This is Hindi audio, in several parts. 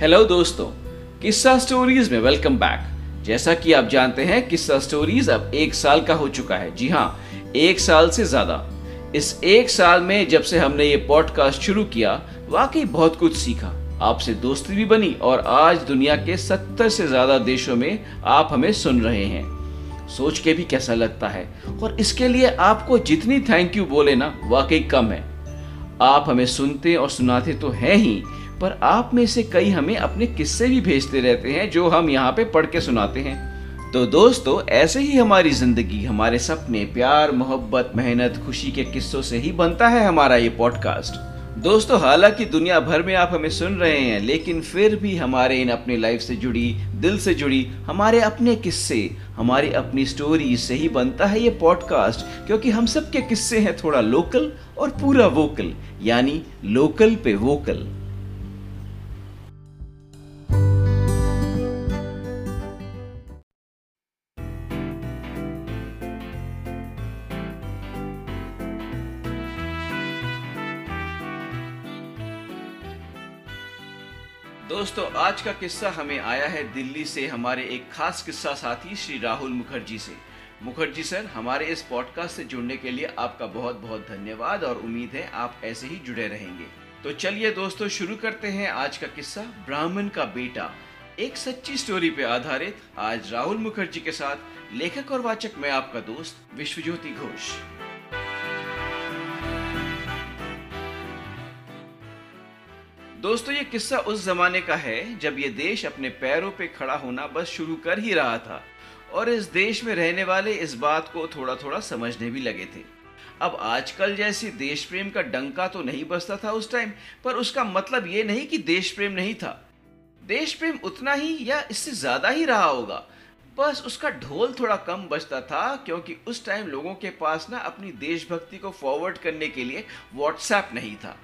हेलो दोस्तों। किस्सा स्टोरीज में वेलकम बैक जैसा कि आप जानते हैं किस्सा स्टोरीज अब एक साल का हो चुका है। जी हाँ एक साल से ज़्यादा। इस एक साल में जब से हमने ये पॉडकास्ट शुरू किया, वाकई बहुत कुछ सीखा। आपसे दोस्ती भी बनी और आज दुनिया के सत्तर से ज़्यादा देशों में आप हमें सुन रहे हैं। सोच के भी कैसा लगता है? और इसके लिए आपको जितनी थैंक यू बोले ना, वाकई कम है। आप हमें सुनते और सुनाते तो हैं ही पर आप में से कई हमें अपने किस्से भी भेजते रहते हैं, जो हम यहाँ पे पढ़ के सुनाते हैं। तो दोस्तों, ऐसे ही हमारी ज़िंदगी, हमारे सपने, प्यार, मोहब्बत, मेहनत, खुशी के किस्सों से ही बनता है हमारा ये पॉडकास्ट। दोस्तों, हालाँकि दुनिया भर में आप हमें सुन रहे हैं, लेकिन फिर भी हमारे इन अपनी लाइफ से जुड़ी, दिल से जुड़ी, हमारे अपने किस्से, हमारी अपनी स्टोरी से ही बनता है ये पॉडकास्ट, क्योंकि हम सब के किस्से हैं थोड़ा लोकल और पूरा वोकल, यानी लोकल पे वोकल। आज का किस्सा हमें आया है दिल्ली से हमारे एक खास किस्सा साथी श्री राहुल मुखर्जी से। मुखर्जी सर, हमारे इस पॉडकास्ट से जुड़ने के लिए आपका बहुत बहुत धन्यवाद और उम्मीद है आप ऐसे ही जुड़े रहेंगे। तो चलिए दोस्तों, शुरू करते हैं आज का किस्सा, ब्राह्मण का बेटा। एक सच्ची स्टोरी पे आधारित आज राहुल मुखर्जी के साथ लेखक और वाचक मैं आपका दोस्त विश्वज्योति घोष। दोस्तों, ये किस्सा उस जमाने का है जब ये देश अपने पैरों पे खड़ा होना बस शुरू कर ही रहा था और इस देश में रहने वाले इस बात को थोड़ा थोड़ा समझने भी लगे थे। अब आजकल जैसी देश प्रेम का डंका तो नहीं बसता था उस टाइम, पर उसका मतलब ये नहीं कि देश प्रेम नहीं था। देश प्रेम उतना ही या इससे ज़्यादा ही रहा होगा। बस उसका ढोल थोड़ा कम बजता था, क्योंकि उस टाइम लोगों के पास ना अपनी देशभक्ति को फॉरवर्ड करने के लिए व्हाट्सएप नहीं था।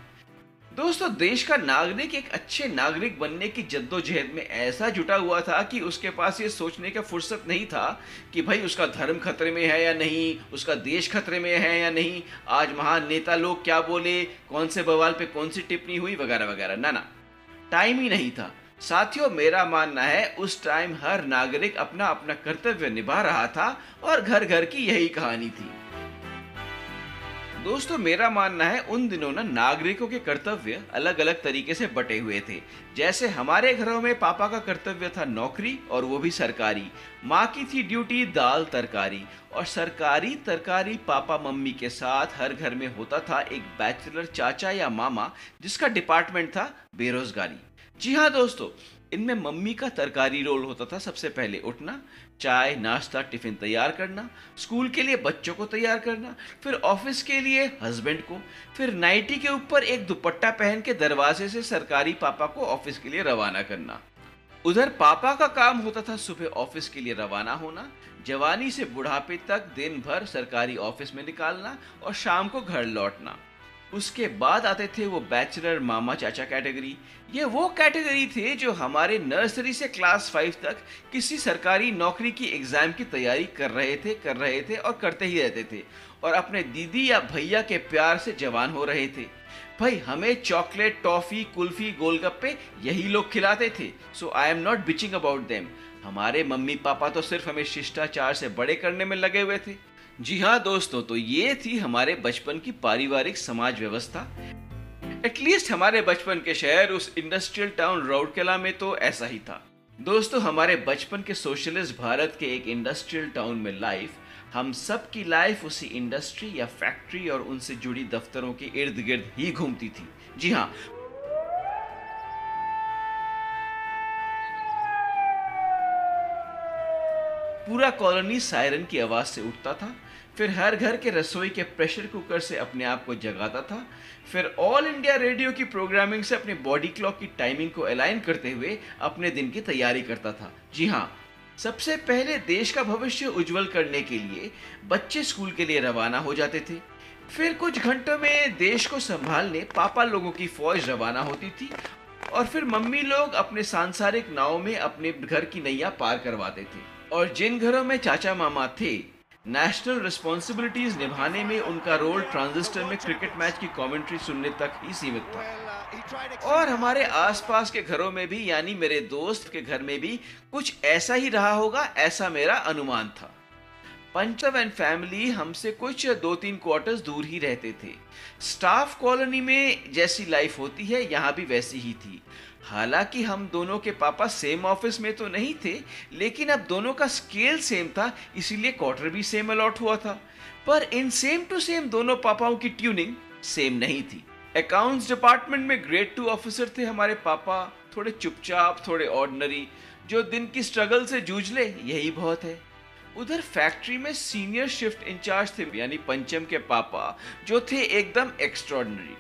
दोस्तों, देश का नागरिक एक अच्छे नागरिक बनने की जद्दोजहद में ऐसा जुटा हुआ था कि उसके पास ये सोचने का फुर्सत नहीं था कि भाई उसका धर्म खतरे में है या नहीं, उसका देश खतरे में है या नहीं, आज महान नेता लोग क्या बोले, कौन से बवाल पे कौन सी टिप्पणी हुई, वगैरह वगैरह। ना ना, टाइम ही नहीं था। साथियों, मेरा मानना है, उस टाइम हर नागरिक अपना अपना कर्तव्य निभा रहा था और घर घर की यही कहानी थी। दोस्तों, मेरा मानना है उन दिनों ना नागरिकों के कर्तव्य अलग अलग तरीके से बटे हुए थे। जैसे हमारे घरों में पापा का कर्तव्य था नौकरी और वो भी सरकारी। माँ की थी ड्यूटी, दाल तरकारी। और सरकारी तरकारी पापा मम्मी के साथ हर घर में होता था एक बैचलर चाचा या मामा, जिसका डिपार्टमेंट था बेरोजगारी। जी हाँ दोस्तों, इनमें मम्मी का तरकारी रोल होता था सबसे पहले उठना, चाय, नाश्ता, टिफ़िन तैयार करना, स्कूल के लिए बच्चों को तैयार करना, फिर ऑफ़िस के लिए हस्बैंड को, फिर नाइटी के ऊपर एक दुपट्टा पहन के दरवाजे से सरकारी पापा को ऑफ़िस के लिए रवाना करना। उधर पापा का काम होता था सुबह ऑफ़िस के लिए रवाना होना, जवानी से बुढ़ापे तक दिन भर सरकारी ऑफ़िस में निकालना और शाम को घर लौटना। उसके बाद आते थे वो बैचलर मामा चाचा कैटेगरी। ये वो कैटेगरी थे जो हमारे नर्सरी से क्लास फाइव तक किसी सरकारी नौकरी की एग्ज़ाम की तैयारी कर रहे थे, कर रहे थे और करते ही रहते थे और अपने दीदी या भैया के प्यार से जवान हो रहे थे। भाई, हमें चॉकलेट, टॉफी, कुल्फी, गोलगप्पे यही लोग खिलाते थे। So I am not bitching about them हमारे मम्मी पापा तो सिर्फ़ हमें शिष्टाचार से बड़े करने में लगे हुए थे। जी हाँ दोस्तों तो ये थी हमारे बचपन की पारिवारिक समाज व्यवस्था। एटलीस्ट हमारे बचपन के शहर उस इंडस्ट्रियल टाउन राउरकेला में तो ऐसा ही था। दोस्तों, हमारे बचपन के सोशलिस्ट भारत के एक इंडस्ट्रियल टाउन में लाइफ हम सब की लाइफ उसी इंडस्ट्री या फैक्ट्री और उनसे जुड़ी दफ्तरों के इर्द गिर्द ही घूमती थी। जी हाँ पूरा कॉलोनी सायरन की आवाज़ से उठता था, फिर हर घर के रसोई के प्रेशर कुकर से अपने आप को जगाता था, फिर ऑल इंडिया रेडियो की प्रोग्रामिंग से अपने बॉडी क्लॉक की टाइमिंग को अलाइन करते हुए अपने दिन की तैयारी करता था। जी हाँ सबसे पहले देश का भविष्य उज्जवल करने के लिए बच्चे स्कूल के लिए रवाना हो जाते थे। फिर कुछ घंटों में देश को संभालने पापा लोगों की फौज रवाना होती थी और फिर मम्मी लोग अपने सांसारिक नाव में अपने घर की नैया पार करवाते थे। और जिन घरों में चाचा मामा थे नेशनल रिस्पॉन्सिबिलिटीज निभाने में उनका रोल ट्रांजिस्टर में क्रिकेट मैच की कमेंट्री सुनने तक ही सीमित था। और हमारे आसपास के घरों में भी, यानी मेरे दोस्त के घर में भी, कुछ ऐसा ही रहा होगा, ऐसा मेरा अनुमान था। पंचव एंड फैमिली हमसे कुछ दो तीन क्वार्टर्स दूर ही रहते थे। स्टाफ कॉलोनी में जैसी लाइफ होती है, यहाँ भी वैसी ही थी। हालाँकि हम दोनों के पापा सेम ऑफ़िस में तो नहीं थे, लेकिन अब दोनों का स्केल सेम था, इसीलिए क्वार्टर भी सेम अलॉट हुआ था। पर इन सेम टू सेम दोनों पापाओं की ट्यूनिंग सेम नहीं थी। अकाउंट्स डिपार्टमेंट में ग्रेड टू ऑफिसर थे हमारे पापा, थोड़े चुपचाप, थोड़े ऑर्डनरी जो दिन की स्ट्रगल से जूझ ले, यही बहुत है। उधर फैक्ट्री में सीनियर शिफ्ट इंचार्ज थे, यानी पंचम के पापा, जो थे एकदम एक्स्ट्रॉर्डनरी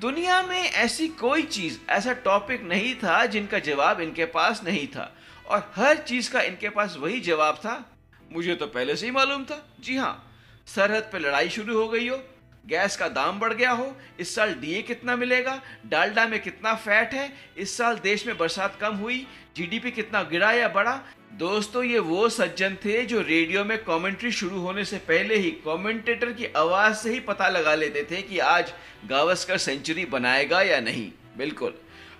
दुनिया में ऐसी कोई चीज़, ऐसा टॉपिक नहीं था जिनका जवाब इनके पास नहीं था। और हर चीज़ का इनके पास वही जवाब था। मुझे तो पहले से ही मालूम था। जी हाँ सरहद पे लड़ाई शुरू हो गई हो, गैस का दाम बढ़ गया हो, इस साल डीए कितना मिलेगा, डालडा में कितना फैट है, इस साल देश में बरसात कम हुई जीडीपी कितना गिरा या बढ़ा दोस्तों, ये वो सज्जन थे जो रेडियो में कमेंट्री शुरू होने से पहले ही कमेंटेटर की आवाज़ से ही पता लगा लेते थे कि आज गावस्कर सेंचुरी बनाएगा या नहीं। बिल्कुल।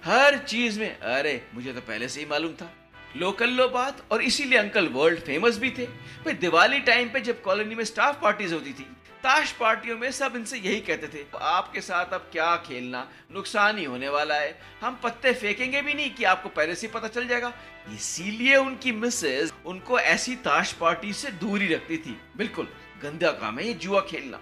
हर चीज़ में, अरे, मुझे तो पहले से ही मालूम था। लोकल लो बात, और इसीलिए अंकल वर्ल्ड फ़ेमस भी थे। भाई दिवाली टाइम पे जब कॉलोनी में स्टाफ पार्टीज़ होती थी ताश पार्टियों में सब इनसे यही कहते थे, आपके साथ अब क्या खेलना? नुकसान ही होने वाला है। हम पत्ते फेंकेंगे भी नहीं कि आपको पहले से पता चल जाएगा। इसीलिए उनकी मिसेज उनको ऐसी ताश पार्टी से दूर ही रखती थी। बिल्कुल, गंदा काम है ये जुआ खेलना।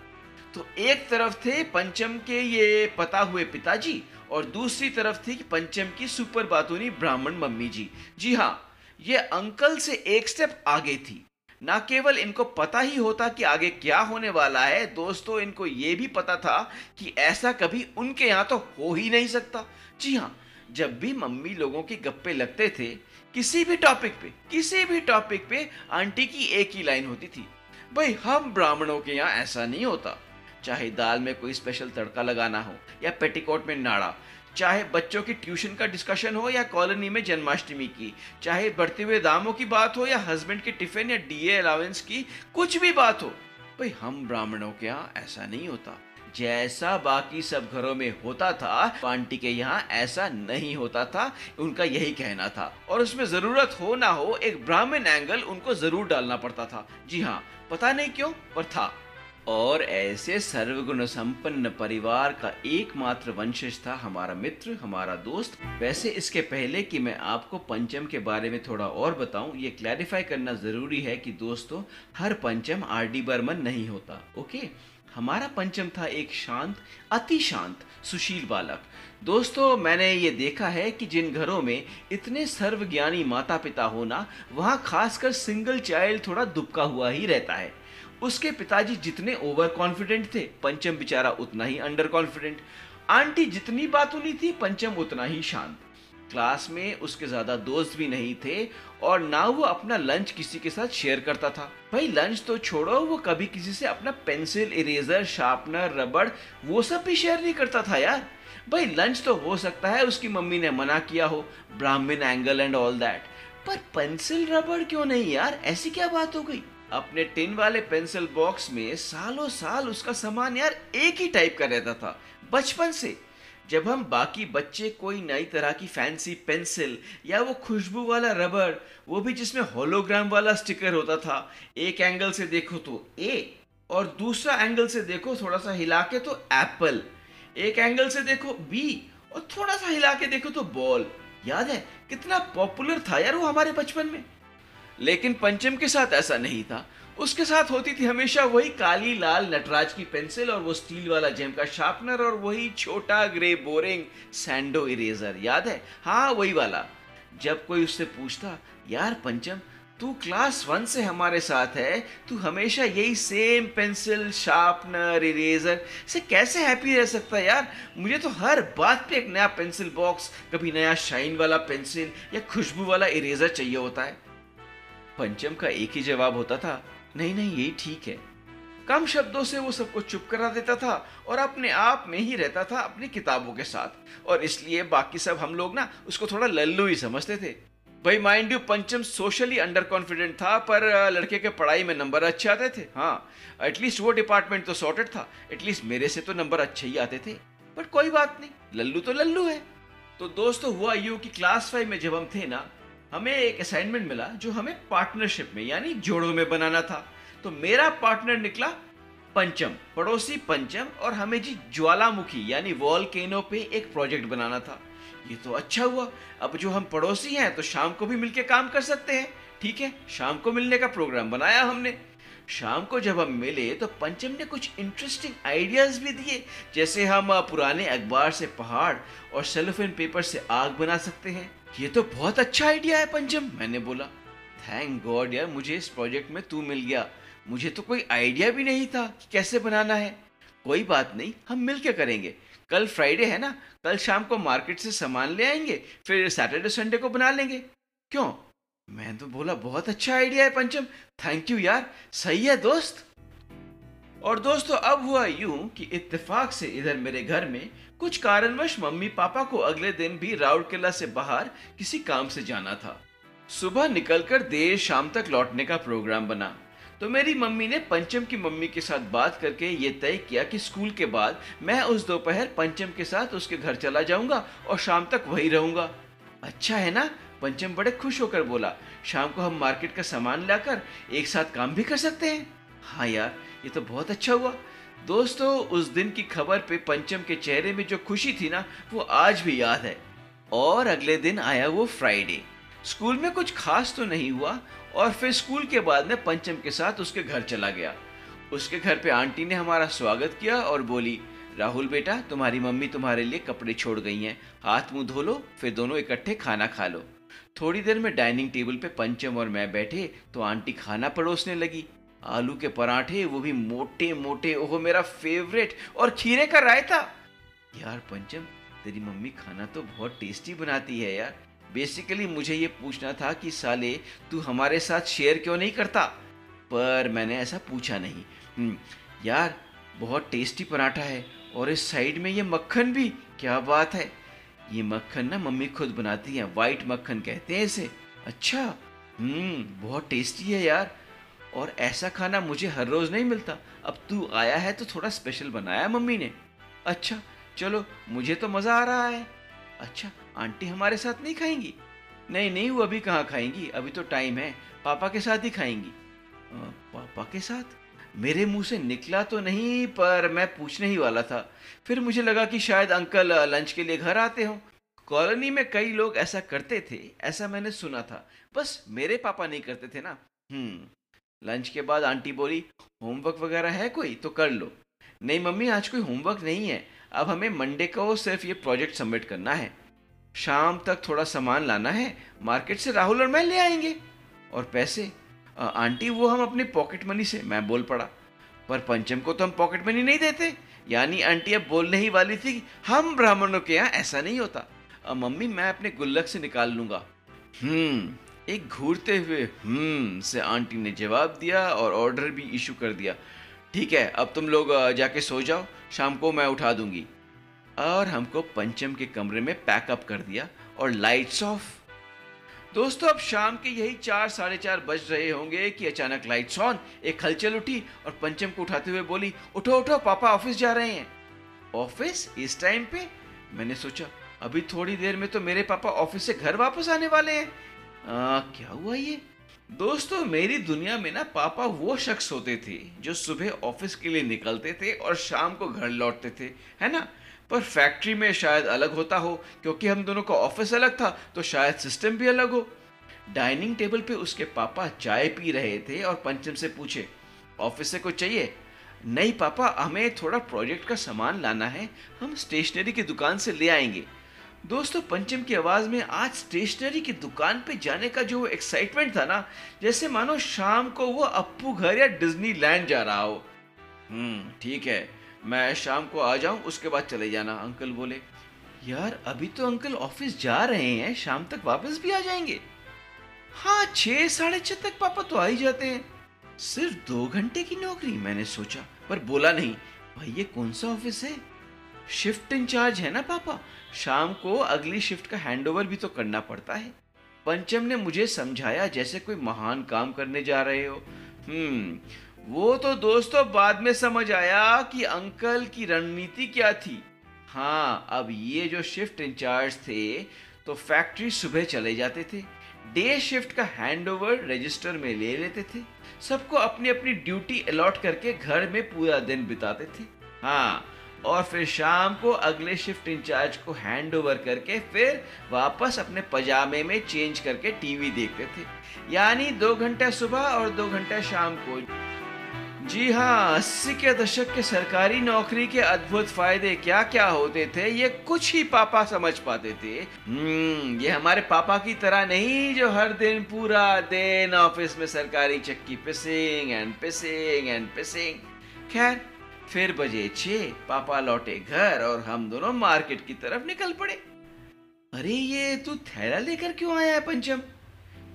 तो एक तरफ़ थे पंचम के ये पता हुए पिताजी और दूसरी तरफ़ थी पंचम की सुपर बातूनी ब्राह्मण मम्मी जी। जी हाँ ये अंकल से एक स्टेप आगे थी। ना केवल इनको पता ही होता कि आगे क्या होने वाला है, दोस्तों, इनको ये भी पता था कि ऐसा कभी उनके यहाँ तो हो ही नहीं सकता। जी हाँ जब भी मम्मी लोगों के गप्पे लगते थे, किसी भी टॉपिक पे, किसी भी टॉपिक पे आंटी की एक ही लाइन होती थी, भाई, हम ब्राह्मणों के यहाँ ऐसा नहीं होता। चाहे दाल में कोई स्पेशल तड़का लगाना हो या पेटीकोट में नाड़ा चाहे बच्चों की ट्यूशन का डिस्कशन हो या कॉलोनी में जन्माष्टमी की, चाहे बढ़ते हुए दामों की बात हो या हस्बैंड के टिफ़िन या डीए अलावेंस की कुछ भी बात हो, भाई हम ब्राह्मणों के यहाँ ऐसा नहीं होता। जैसा बाकी सब घरों में होता था, पांटी के यहाँ ऐसा नहीं होता था, उनका यही कहना था। और उसमें ज़रूरत हो ना हो, एक ब्राह्मण एंगल उनको ज़रूर डालना पड़ता था। जी हाँ पता नहीं क्यों, पर था। और ऐसे सर्वगुण संपन्न परिवार का एकमात्र वंशज था हमारा मित्र, हमारा दोस्त। वैसे इसके पहले कि मैं आपको पंचम के बारे में थोड़ा और बताऊँ, ये क्लैरिफाई करना ज़रूरी है कि दोस्तों, हर पंचम आर डी बर्मन नहीं होता, ओके? हमारा पंचम था एक शांत, अति शांत, सुशील बालक। दोस्तों, मैंने ये देखा है कि जिन घरों में इतने सर्वज्ञानी माता पिता होना, वहाँ खासकर सिंगल चाइल्ड थोड़ा दुबका हुआ ही रहता है। उसके पिताजी जितने ओवर कॉन्फिडेंट थे, पंचम बेचारा उतना ही अंडर कॉन्फिडेंट आंटी जितनी बातूनी थी, पंचम उतना ही शांत। क्लास में उसके ज़्यादा दोस्त भी नहीं थे और ना वो अपना लंच किसी के साथ शेयर करता था। भाई लंच तो छोड़ो, वो कभी किसी से अपना पेंसिल इरेजर शार्पनर रबड़ वो सब भी शेयर नहीं करता था यार। भाई लंच तो हो सकता है उसकी मम्मी ने मना किया हो, ब्राह्मण एंगल एंड ऑल दैट पर पेंसिल रबड़ क्यों नहीं यार? ऐसी क्या बात हो गई? अपने टिन वाले पेंसिल बॉक्स में सालों साल उसका सामान यार एक ही टाइप का रहता था, बचपन से। जब हम बाकी बच्चे कोई नई तरह की फैंसी पेंसिल या वो खुशबू वाला रबर, वो भी जिसमें होलोग्राम वाला स्टिकर होता था, एक एंगल से देखो तो ए और दूसरा एंगल से देखो थोड़ा सा हिला के तो एप्पल एक एंगल से देखो बी और थोड़ा सा हिला के देखो तो बॉल याद है कितना पॉपुलर था यार वो हमारे बचपन में? लेकिन पंचम के साथ ऐसा नहीं था। उसके साथ होती थी हमेशा वही काली लाल नटराज की पेंसिल और वो स्टील वाला जेम का शार्पनर और वही छोटा ग्रे बोरिंग सैंडो इरेजर, याद है? हाँ वही वाला। जब कोई उससे पूछता, यार पंचम, तू क्लास वन से हमारे साथ है, तू हमेशा यही सेम पेंसिल, शार्पनर, इरेजर, से कैसे हैप्पी रह सकता है यार? मुझे तो हर बात पे एक नया पेंसिल बॉक्स, कभी नया शाइन वाला पेंसिल या खुशबू वाला इरेजर चाहिए होता है। पंचम का एक ही जवाब होता था, नहीं नहीं यही ठीक है। कम शब्दों से वो सबको चुप करा देता था और अपने आप में ही रहता था अपनी किताबों के साथ। और इसलिए बाकी सब हम लोग ना, उसको थोड़ा लल्लू ही समझते थे। भाई mind you Pancham socially under confident था, पर लड़के के पढ़ाई में नंबर अच्छे आते थे। हाँ एटलीस्ट वो डिपार्टमेंट तो सॉर्टेड था। एटलीस्ट मेरे से तो नंबर अच्छे ही आते थे। बट कोई बात नहीं, लल्लू तो लल्लू है। तो दोस्तों, हुआ यू कि क्लास फाइव में जब हम थे ना हमें एक असाइनमेंट मिला जो हमें पार्टनरशिप में, यानी जोड़ों में बनाना था। तो मेरा पार्टनर निकला पंचम, पड़ोसी पंचम, और हमें जी ज्वालामुखी, यानी वॉलकेनो पे एक प्रोजेक्ट बनाना था। ये तो अच्छा हुआ। अब जो हम पड़ोसी हैं तो शाम को भी मिलके काम कर सकते हैं। ठीक है? शाम को मिलने का प्रोग्राम बनाया हमने। शाम को जब हम मिले तो पंचम ने कुछ इंटरेस्टिंग आइडियाज़ भी दिए। जैसे हम पुराने अखबार से पहाड़ और सेलोफेन पेपर से आग बना सकते हैं। ये तो बहुत अच्छा आइडिया है पंचम मैंने बोला, थैंक गॉड यार, मुझे इस प्रोजेक्ट में तू मिल गया। मुझे तो कोई आइडिया भी नहीं था कि कैसे बनाना है। कोई बात नहीं, हम मिलके करेंगे। कल फ्राइडे है ना? कल शाम को मार्केट से सामान ले आएँगे, फिर सैटरडे, संडे को बना लेंगे। क्यों? मैं तो बोला, बहुत अच्छा आइडिया है, पंचम। थैंक यू यार। सही है, दोस्त? और दोस्तों, अब हुआ यूँ कि इत्तेफाक से इधर मेरे घर में कुछ कारणवश मम्मी पापा को अगले दिन भी राउरकेला से बाहर किसी काम से जाना था। सुबह निकलकर देर शाम तक लौटने का प्रोग्राम बना। तो मेरी मम्मी ने पंचम की मम्मी के साथ बात करके ये तय किया कि स्कूल के बाद मैं उस दोपहर पंचम के साथ उसके घर चला जाऊँगा और शाम तक वही रहूँगा। अच्छा है ना? पंचम बड़े खुश होकर बोला, शाम को हम मार्केट का सामान लाकर एक साथ काम भी कर सकते हैं? हाँ यार, ये तो बहुत अच्छा हुआ। दोस्तों, उस दिन की खबर पे पंचम के चेहरे में जो खुशी थी ना, वो आज भी याद है। और अगले दिन आया वो फ्राइडे स्कूल में कुछ खास तो नहीं हुआ, और फिर स्कूल के बाद में पंचम के साथ उसके घर चला गया। उसके घर पे आंटी ने हमारा स्वागत किया और बोली, राहुल बेटा, तुम्हारी मम्मी तुम्हारे लिए कपड़े छोड़ गई हैं। हाथ मुँह धो लो, फिर दोनों इकट्ठे खाना खा लो। थोड़ी देर में डाइनिंग टेबल पे पंचम और मैं बैठे तो आंटी खाना परोसने लगी। आलू के पराठे वो भी मोटे मोटे ओहो मेरा फेवरेट और खीरे का रायता। यार पंचम तेरी मम्मी खाना तो बहुत टेस्टी बनाती है यार। बेसिकली मुझे ये पूछना था कि साले तू हमारे साथ शेयर क्यों नहीं करता? पर मैंने ऐसा पूछा नहीं। हम्म, यार बहुत टेस्टी पराठा है और इस साइड में ये मक्खन भी क्या बात है? ये मक्खन ना मम्मी खुद बनाती है वाइट मक्खन कहते हैं इसे। अच्छा हम्म बहुत टेस्टी है यार। और ऐसा खाना मुझे हर रोज़ नहीं मिलता। अब तू आया है तो थोड़ा स्पेशल बनाया मम्मी ने। अच्छा चलो, मुझे तो मज़ा आ रहा है। अच्छा आंटी हमारे साथ नहीं खाएँगी? नहीं नहीं, वो अभी कहाँ खाएँगी? अभी तो टाइम है। पापा के साथ ही खाएँगी। पापा के साथ? मेरे मुँह से निकला तो नहीं, पर मैं पूछने ही वाला था। फिर मुझे लगा कि शायद अंकल लंच के लिए घर आते हों। कॉलोनी में कई लोग ऐसा करते थे, ऐसा मैंने सुना था। बस मेरे पापा नहीं करते थे ना। हम्म। लंच के बाद आंटी बोली होमवर्क वगैरह है कोई? तो कर लो। नहीं मम्मी आज कोई होमवर्क नहीं है। अब हमें मंडे को सिर्फ़ ये प्रोजेक्ट सबमिट करना है। शाम तक थोड़ा सामान लाना है मार्केट से राहुल और मैं ले आएँगे। और पैसे? आ, आंटी वो हम अपने पॉकेट मनी से मैं बोल पड़ा। पर पंचम को तो हम पॉकेट मनी नहीं देते। यानी आंटी अब बोलने ही वाली थी हम ब्राह्मणों के यहाँ ऐसा नहीं होता। अब मम्मी मैं अपने गुल्लक से निकाल लूँगा। हम्म। एक घूरते हुए हम्म से आंटी ने जवाब दिया और ऑर्डर भी इशू कर दिया। ठीक है, अब तुम लोग जाके सो जाओ, शाम को मैं उठा दूँगी। और हमको पंचम के कमरे में पैकअप कर दिया और लाइट्स ऑफ़ दोस्तों, अब शाम के यही चार, साढ़े चार बज रहे होंगे कि अचानक लाइट्स ऑन एक हलचल उठी और पंचम को उठाते हुए बोली, उठो उठो, पापा ऑफ़िस जा रहे हैं। ऑफ़िस इस टाइम पे? मैंने सोचा, अभी थोड़ी देर में तो मेरे पापा ऑफ़िस से घर वापस आने वाले हैं। आ, क्या हुआ ये? दोस्तों मेरी दुनिया में ना पापा वो शख्स होते थे जो सुबह ऑफ़िस के लिए निकलते थे और शाम को घर लौटते थे है ना? पर फैक्ट्री में शायद अलग होता हो क्योंकि हम दोनों का ऑफ़िस अलग था तो शायद सिस्टम भी अलग हो। डाइनिंग टेबल पे उसके पापा चाय पी रहे थे और पंचम से पूछे ऑफ़िस से कुछ चाहिए? नहीं पापा हमें थोड़ा प्रोजेक्ट का सामान लाना है हम स्टेशनरी की दुकान से ले आएँगे। दोस्तों, पंचम की आवाज़ में आज स्टेशनरी की दुकान पे जाने का जो एक्साइटमेंट था ना, जैसे मानो शाम को वो अप्पू घर या डिज्नी लैंड जा रहा हो। हम्म ठीक है, मैं शाम को आ जाऊँ, उसके बाद चले जाना, अंकल बोले। यार, अभी तो अंकल ऑफ़िस जा रहे हैं, शाम तक वापस भी आ जाएँगे। हाँ छह, साढ़े छह तक पापा तो आ ही जाते हैं। सिर्फ़ दो घंटे की नौकरी, मैंने सोचा, पर बोला नहीं, भाई, ये कौन सा ऑफ़िस है? शिफ्ट इंचार्ज है ना, पापा? शाम को अगली शिफ्ट का हैंडओवर भी तो करना पड़ता है। पंचम ने मुझे समझाया, जैसे कोई महान काम करने जा रहे हो। हम्म वो तो दोस्तों बाद में समझ आया कि अंकल की रणनीति क्या थी। हाँ अब ये जो शिफ्ट इंचार्ज थे तो फैक्ट्री सुबह चले जाते थे। डे शिफ्ट का हैंडओवर रजिस्टर में ले लेते थे। सबको अपनी अपनी ड्यूटी अलॉट करके घर में पूरा दिन बिताते थे। हाँ और फिर शाम को अगले शिफ्ट इंचार्ज को हैंड ओवर करके फिर वापस अपने पजामे में चेंज करके टीवी देखते थे। यानी दो घंटा सुबह और दो घंटा शाम को। जी हाँ अस्सी के दशक के सरकारी नौकरी के अद्भुत फ़ायदे क्या क्या होते थे, ये कुछ ही पापा समझ पाते थे। हम्म ये हमारे पापा की तरह नहीं जो हर दिन पूरा दिन ऑफ़िस में सरकारी चक्की पिसिंग एंड पिसिंग एंड पिसिंग खैर फिर बजे छह, पापा लौटे घर और हम दोनों मार्केट की तरफ़ निकल पड़े। अरे, ये तू थैला लेकर क्यों आया है पंचम?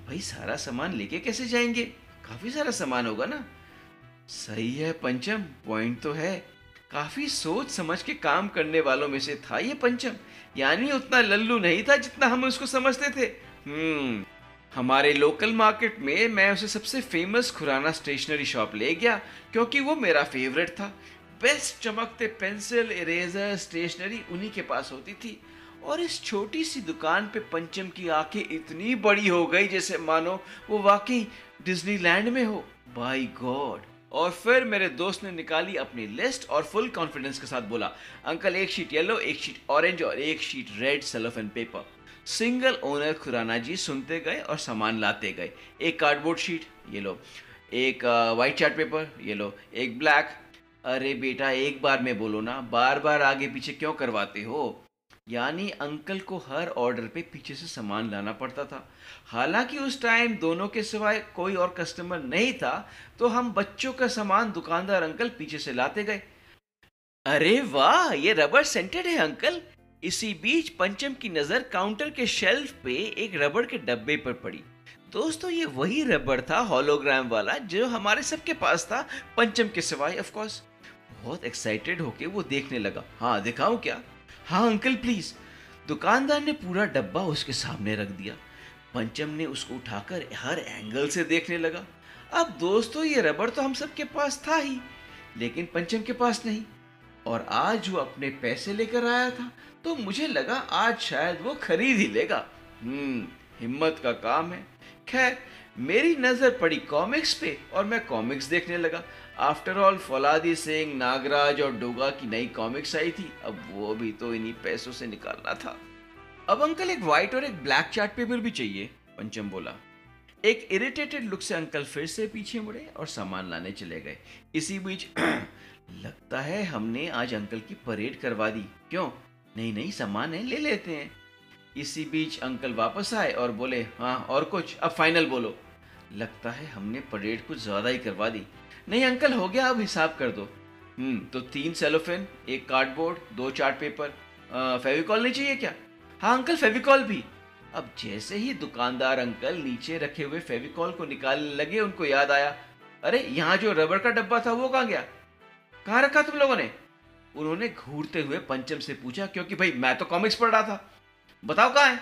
भाई, सारा सामान लेके कैसे जाएँगे? काफ़ी सारा सामान होगा ना? सही है पंचम पॉइंट तो है। काफ़ी सोच समझ के काम करने वालों में से था ये पंचम। यानी उतना लल्लू नहीं था जितना हम उसको समझते थे। हम्म हमारे लोकल मार्केट में मैं उसे सबसे फ़ेमस खुराना स्टेशनरी शॉप ले गया, क्योंकि वो मेरा फेवरेट था। बेस्ट चमकते पेंसिल, इरेजर, स्टेशनरी उन्हीं के पास होती थी। और इस छोटी सी दुकान पे पंचम की आँखें इतनी बड़ी हो गई जैसे मानो वो वाकई डिज्नीलैंड में हो। By God. और फिर मेरे दोस्त ने निकाली अपनी लिस्ट और फुल कॉन्फिडेंस के साथ बोला, अंकल, एक शीट येलो, एक शीट ऑरेंज और एक sheet red cellophane paper. Single owner Khurana ji सुनते गए और सामान लाते गए। एक कार्डबोर्ड शीट ये लो एक वाइट चार्ट पेपर ये लो एक ब्लैक अरे बेटा, एक बार में बोलो ना बार बार आगे पीछे क्यों करवाते हो? यानी अंकल को हर ऑर्डर पे पीछे से सामान लाना पड़ता था। हालाँकि उस टाइम दोनों के सिवाय कोई और कस्टमर नहीं था तो हम बच्चों का सामान दुकानदार अंकल पीछे से लाते गए। अरे वाह, ये रबर सेंटेड है अंकल। इसी बीच पंचम की नज़र काउंटर के शेल्फ पे एक रबड़ के डब्बे पर पड़ी। दोस्तों, ये वही रबड़ था होलोग्राम वाला, जो हमारे सबके पास था, पंचम के सिवाय ऑफ़ कोर्स बहुत एक्साइटेड होके वो देखने लगा। हाँ दिखाऊँ क्या? हाँ अंकल प्लीज़ दुकानदार ने पूरा डब्बा उसके सामने रख दिया। पंचम ने उसको उठाकर हर एंगल से देखने लगा। अब दोस्तों, ये रबड़ तो हम सबके पास था ही, लेकिन पंचम के पास नहीं। और आज वो अपने पैसे लेकर आया था तो मुझे लगा आज शायद वो खरीद ही लेगा। हम्म हिम्मत का काम है। खैर, मेरी नज़र पड़ी कॉमिक्स पे और मैं कॉमिक्स देखने लगा। आफ्टर ऑल फौलादी सिंह नागराज और डोगा की नई कॉमिक्स आई थी, अब वो भी तो इन्हीं पैसों से निकालना था। अब अंकल एक व्हाइट और एक ब्लैक चार्ट पेपर भी चाहिए, पंचम बोला। एक इरिटेटेड लुक से अंकल फिर से पीछे मुड़े और सामान लाने चले गए। इसी बीच लगता है हमने आज अंकल की परेड करवा दी। क्यों? नहीं नहीं सामान है ले लेते हैं। इसी बीच अंकल वापस आए और बोले हाँ और कुछ, अब फाइनल बोलो। लगता है हमने परेड कुछ ज़्यादा ही करवा दी। नहीं, अंकल, हो गया, अब हिसाब कर दो। हम्म तो तीन सेलोफेन एक कार्डबोर्ड दो चार्ट पेपर फेविकॉल नहीं चाहिए क्या? हाँ अंकल, फेविकॉल भी। अब जैसे ही दुकानदार अंकल नीचे रखे हुए फेविकॉल को निकालने लगे, उनको याद आया, अरे, यहाँ जो रबड़ का डब्बा था, वो कहाँ गया? कहाँ रखा तुम लोगों ने? उन्होंने घूरते हुए पंचम से पूछा, क्योंकि भाई, मैं तो कॉमिक्स पढ़ रहा था। बताओ कहाँ है?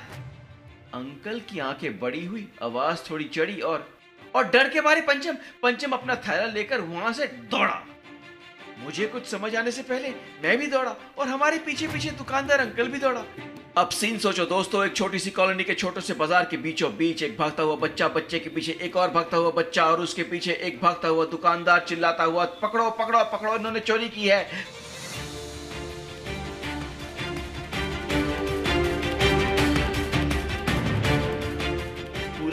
अंकल की आँखें बड़ी हुई, आवाज़ थोड़ी चढ़ी और और डर के मारे पंचम पंचम अपना थैला लेकर वहाँ से दौड़ा। मुझे कुछ समझ आने से पहले मैं भी दौड़ा और हमारे पीछे पीछे दुकानदार अंकल भी दौड़ा। अब सीन सोचो दोस्तों, एक छोटी सी कॉलोनी के छोटे से बाज़ार के बीचों बीच एक भागता हुआ बच्चा, बच्चे के पीछे एक और भागता हुआ बच्चा और उसके पीछे एक भागता हुआ दुकानदार चिल्लाता हुआ, पकड़ो पकड़ो पकड़ो, इन्होंने चोरी की है।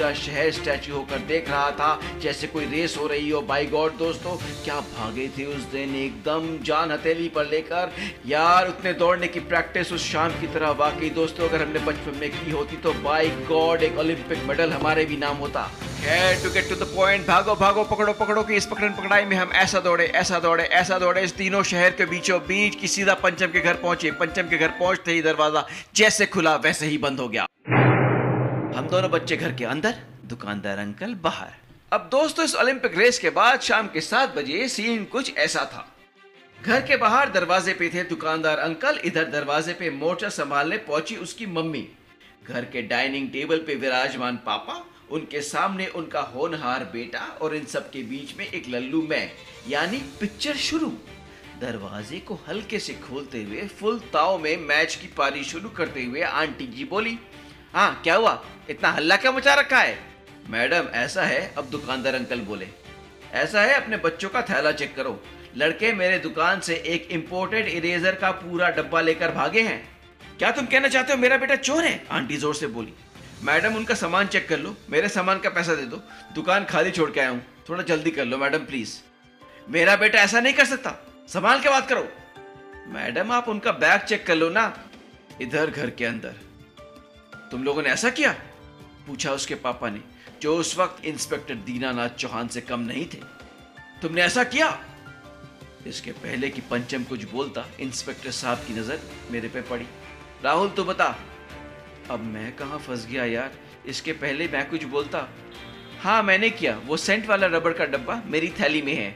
पूरा शहर स्टैचू होकर देख रहा था, जैसे कोई रेस हो रही हो। बाई गॉड दोस्तों, क्या भागे थे उस दिन? एकदम जान हथेली पर लेकर। यार, उतने दौड़ने की प्रैक्टिस उस शाम की तरह वाकई, दोस्तों, अगर हमने बचपन में की होती तो बाई गॉड एक ओलंपिक मेडल हमारे भी नाम होता। To get to the point भागो भागो, पकड़ो पकड़ो कि इस पकड़न पकड़ाई में हम ऐसा दौड़े ऐसा दौड़े ऐसा दौड़े। इस तीनों शहर के बीचों बीच की सीधा पंचम के घर पहुँचे। पंचम के घर पहुँचते ही दरवाज़ा जैसे खुला, वैसे ही बंद हो गया। हम दोनों बच्चे घर के अंदर, दुकानदार अंकल बाहर। अब दोस्तों, इस ओलंपिक रेस के बाद शाम के सात बजे सीन कुछ ऐसा था। घर के बाहर दरवाजे पे थे दुकानदार अंकल, इधर दरवाजे पे मोर्चा संभालने पहुँची उसकी मम्मी। घर के डाइनिंग टेबल पे विराजमान पापा, उनके सामने उनका होनहार बेटा और इन सब के बीच में एक लल्लू मैं, यानी पिक्चर शुरू। दरवाजे को हल्के से खोलते हुए फुल ताव में मैच की पारी शुरू करते हुए आंटी जी बोली हाँ क्या हुआ? इतना हल्ला क्या मचा रखा है? मैडम, ऐसा है, अब दुकानदार अंकल बोले। ऐसा है, अपने बच्चों का थैला चेक करो। लड़के मेरे दुकान से एक इम्पोर्टेड इरेजर का पूरा डब्बा लेकर भागे हैं। क्या तुम कहना चाहते हो मेरा बेटा चोर है? आंटी ज़ोर से बोली। मैडम, उनका सामान चेक कर लो। मेरे सामान का पैसा दे दो। दुकान खाली छोड़ के आया हूँ। थोड़ा जल्दी कर लो, मैडम, प्लीज़। मेरा बेटा ऐसा नहीं कर सकता। संभाल के बात करो। मैडम, आप उनका बैग चेक कर लो ना। इधर घर के अंदर। तुम लोगों ने ऐसा किया? पूछा उसके पापा ने, जो उस वक्त इंस्पेक्टर दीनानाथ चौहान से कम नहीं थे। तुमने ऐसा किया? इसके पहले कि पंचम कुछ बोलता, इंस्पेक्टर साहब की नज़र मेरे पे पड़ी। राहुल तो बता। अब मैं कहाँ फंस गया यार? इसके पहले मैं कुछ बोलता। हाँ मैंने किया। वो सेंट वाला रबड़ का डब्बा मेरी थैली में है।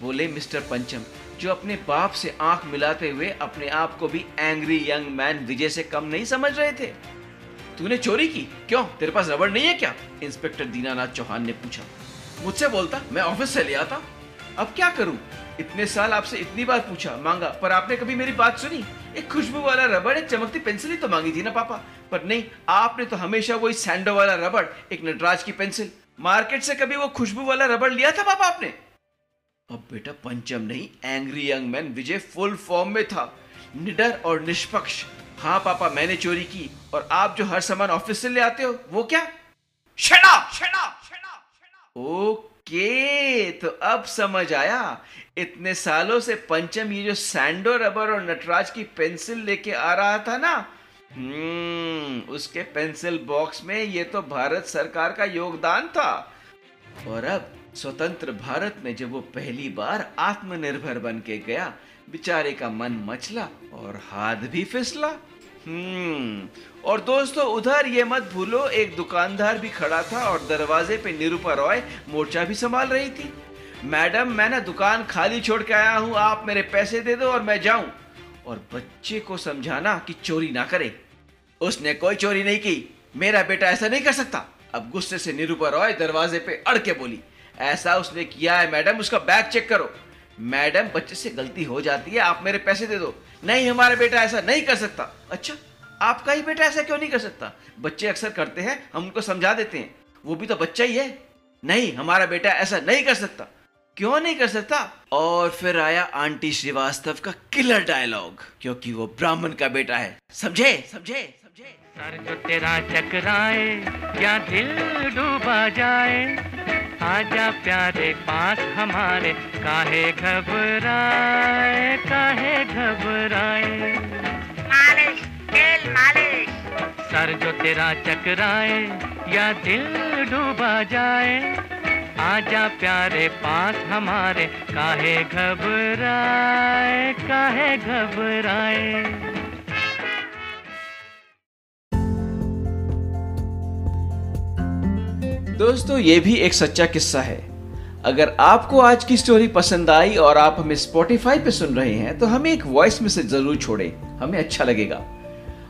बोले मिस्टर पंचम, जो अपने बाप से आँख मिलाते हुए अपने आप को भी एंग्री यंग मैन विजय से कम नहीं समझ रहे थे। तूने चोरी की? क्यों? तेरे पास रबड़ नहीं है क्या? इंस्पेक्टर दीनानाथ चौहान ने पूछा। मुझसे बोलता, मैं ऑफ़िस से ले आता अब क्या करूँ? इतने साल आपसे इतनी बार पूछा, मांगा, पर आपने कभी मेरी बात सुनी? एक खुशबू वाला रबड़, एक चमकती पेंसिल ही तो मांगी थी ना, पापा? पर नहीं, आपने तो हमेशा वही सैंडो वाला रबड़, एक नटराज की पेंसिल। मार्केट से कभी वो खुशबू वाला रबड़ लिया था, पापा आपने? अब बेटा पंचम नहीं angry young man Vijay full form में था। निडर और निष्पक्ष। हाँ पापा, मैंने चोरी की और आप जो हर सामान ऑफ़िस से ले आते हो, वो क्या? शना शना शना ओके तो अब समझ आया। इतने सालों से पंचम ये जो सैंडो रबर और नटराज की पेंसिल लेके आ रहा था ना हम्म उसके पेंसिल बॉक्स में ये तो भारत सरकार का योगदान था। और अब स्वतंत्र भारत में जब वो पहली बार आत्मनिर्भर बन के गया, बेचारे का मन मचला और हाथ भी फिसला। हम्म और दोस्तों, उधर ये मत भूलो, एक दुकानदार भी खड़ा था और दरवाजे पे निरूपा रॉय मोर्चा भी संभाल रही थी। मैडम, मैं ना दुकान खाली छोड़ के आया हूँ, आप मेरे पैसे दे दो और मैं जाऊँ। और बच्चे को समझाना कि चोरी ना करे। उसने कोई चोरी नहीं की। मेरा बेटा ऐसा नहीं कर सकता। अब गुस्से से निरूपा रॉय दरवाजे पे अड़ के बोली, ऐसा उसने किया है, मैडम, उसका बैग चेक करो। मैडम, बच्चे से गलती हो जाती है, आप मेरे पैसे दे दो। नहीं, हमारा बेटा ऐसा नहीं कर सकता। अच्छा आपका ही बेटा ऐसा क्यों नहीं कर सकता? बच्चे अक्सर करते हैं, हम उनको समझा देते हैं। वो भी तो बच्चा ही है। नहीं, हमारा बेटा ऐसा नहीं कर सकता। क्यों नहीं कर सकता? और फिर आया आंटी श्रीवास्तव का किलर डायलॉग क्योंकि वो ब्राह्मण का बेटा है। समझे? समझे? समझे? सर जो तेरा चकराए क्या दिल डूबा जाए आजा प्यारे पास हमारे काहे घबराए काहे घबराए? मालिश तेल मालिश। सर जो तेरा चकराए या दिल डूबा जाए। आजा प्यारे पास हमारे काहे घबराए काहे घबराए? दोस्तों, ये भी एक सच्चा किस्सा है। अगर आपको आज की स्टोरी पसंद आई और आप हमें स्पॉटिफाई पे सुन रहे हैं तो हमें एक वॉइस मैसेज ज़रूर छोड़ें। हमें अच्छा लगेगा।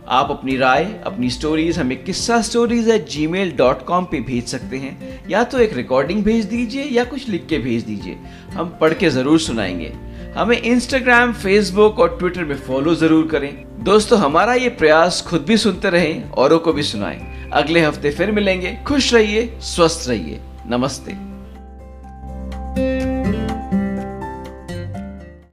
आप अपनी राय, अपनी स्टोरीज हमें Kissa stories at Gmail dot com पर भेज सकते हैं। या तो एक रिकॉर्डिंग भेज दीजिए या कुछ लिख के भेज दीजिए। हम पढ़ के ज़रूर सुनाएँगे। हमें इंस्टाग्राम फेसबुक और ट्विटर में फॉलो ज़रूर करें। दोस्तों, हमारा ये प्रयास खुद भी सुनते रहें, औरों को भी सुनाएँ। अगले हफ़्ते फिर मिलेंगे। खुश रहिए स्वस्थ रहिए। नमस्ते।